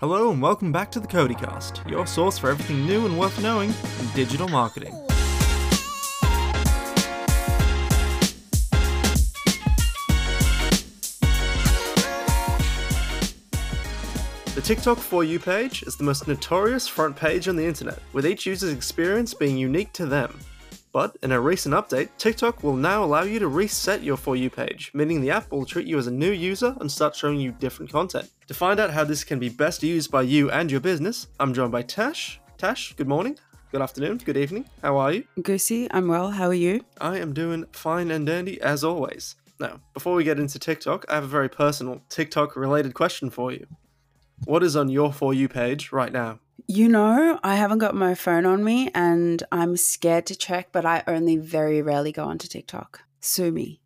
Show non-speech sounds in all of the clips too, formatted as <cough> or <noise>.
Hello and welcome back to the CODIcast, your source for everything new and worth knowing in digital marketing. The TikTok For You page is the most notorious front page on the internet, with each user's experience being unique to them. But in a recent update, TikTok will now allow you to reset your For You page, meaning the app will treat you as a new user and start showing you different content. To find out how this can be best used by you and your business, I'm joined by Tash. Tash, good morning, good afternoon, good evening. How are you? Goosey, I'm well. How are you? I am doing fine and dandy as always. Now, before we get into TikTok, I have a very personal TikTok related question for you. What is on your For You page right now? You know, I haven't got my phone on me and I'm scared to check, but I only very rarely go onto TikTok. Sue me.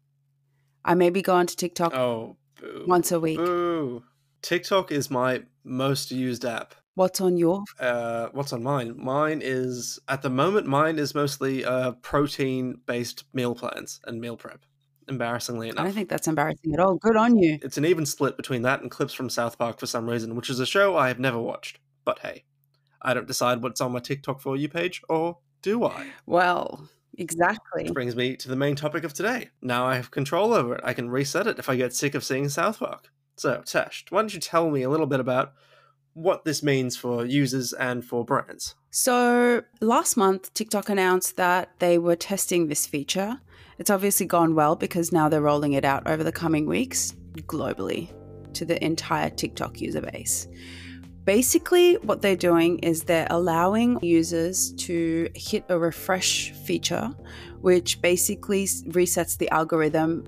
I maybe go onto TikTok Oh, boo. once a week. Boo. TikTok is my most used app. What's on your? Uh, what's on mine? Mine is at the moment. Mine is mostly uh, protein-based meal plans and meal prep. Embarrassingly enough, I don't think that's embarrassing at all. Good on you. it's an even split between that and clips from South Park for some reason, which is a show I have never watched. But hey, I don't decide what's on my TikTok for you page, or do I? Well, exactly. Which brings me to the main topic of today. Now I have control over it. I can reset it if I get sick of seeing South Park. So, Tash, why don't you tell me a little bit about what this means for users and for brands? So, last month, TikTok announced that they were testing this feature. It's obviously gone well because now they're rolling it out over the coming weeks globally to the entire TikTok user base. Basically, what they're doing is they're allowing users to hit a refresh feature, which basically resets the algorithm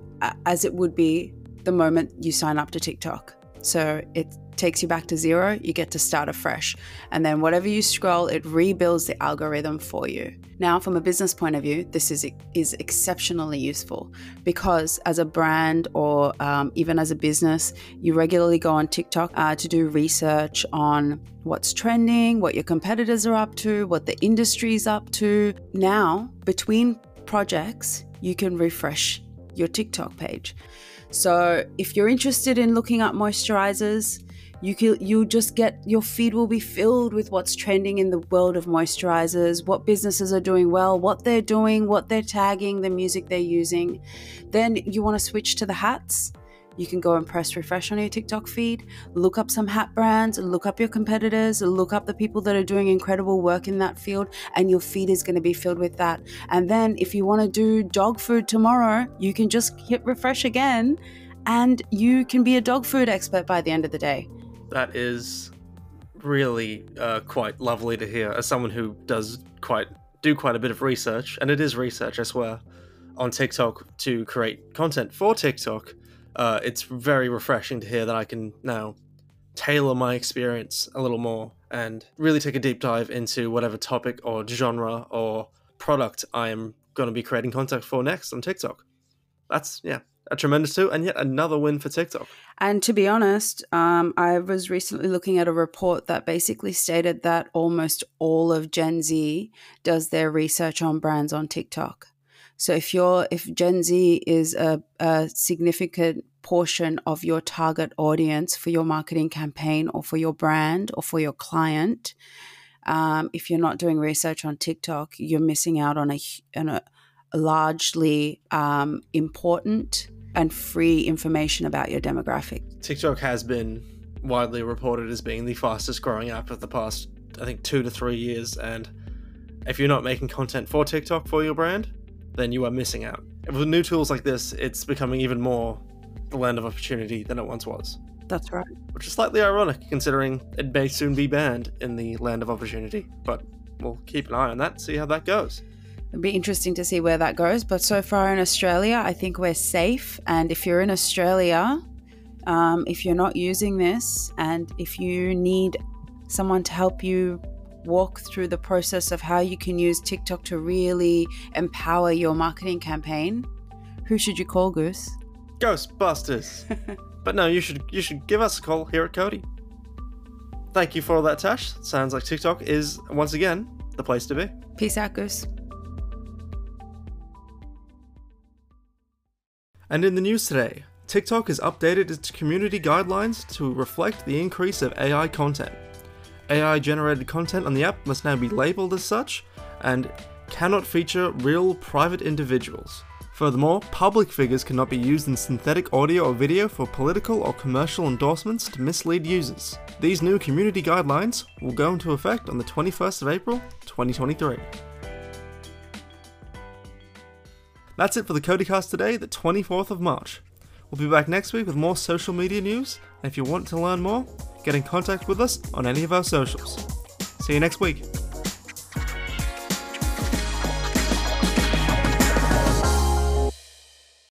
as it would be the moment you sign up to TikTok. So it takes you back to zero, you get to start afresh. And then whatever you scroll, it rebuilds the algorithm for you. Now, from a business point of view, this is, is exceptionally useful because as a brand or um, even as a business, you regularly go on TikTok uh, to do research on what's trending, what your competitors are up to, what the industry's up to. Now, between projects, you can refresh your TikTok page. So if you're interested in looking up moisturizers, you can you'll just get your feed will be filled with what's trending in the world of moisturizers, what businesses are doing well, what they're doing, what they're tagging, the music they're using. Then you want to switch to the hats. You can go and press refresh on your TikTok feed, look up some hat brands, look up your competitors, look up the people that are doing incredible work in that field, and your feed is going to be filled with that. And then if you want to do dog food tomorrow, you can just hit refresh again and you can be a dog food expert by the end of the day. That is really uh, quite lovely to hear as someone who does quite do quite a bit of research, and it is research, I swear, on TikTok to create content for TikTok. Uh, it's very refreshing to hear that I can now tailor my experience a little more and really take a deep dive into whatever topic or genre or product I am going to be creating content for next on TikTok. That's yeah, a tremendous too, and yet another win for TikTok. And to be honest, um, I was recently looking at a report that basically stated that almost all of Gen Z does their research on brands on TikTok. So if you're if Gen Z is a, a significant portion of your target audience for your marketing campaign or for your brand or for your client, um, if you're not doing research on TikTok, you're missing out on a, on a largely um, important and free information about your demographic. TikTok has been widely reported as being the fastest growing app of the past, I think, two to three years. And if you're not making content for TikTok for your brand, then you are missing out. With new tools like this, it's becoming even more the land of opportunity than it once was. That's right. Which is slightly ironic considering it may soon be banned in the land of opportunity. But we'll keep an eye on that, see how that goes. It'd be interesting to see where that goes. But so far in Australia, I think we're safe. And if you're in Australia, um, if you're not using this, and if you need someone to help you walk through the process of how you can use TikTok to really empower your marketing campaign, who should you call, Goose? Ghostbusters. <laughs> but no, you should you should give us a call here at CODI. Thank you for all that, Tash. Sounds like TikTok is once again the place to be. Peace out, Goose. And in the news today, TikTok has updated its community guidelines to reflect the increase of AI content. AI generated content on the app must now be labeled as such and cannot feature real private individuals. Furthermore, public figures cannot be used in synthetic audio or video for political or commercial endorsements to mislead users. These new community guidelines will go into effect on the 21st of April, 2023. That's it for the CODIcast today, the 24th of March. We'll be back next week with more social media news, and if you want to learn more, get in contact with us on any of our socials. See you next week.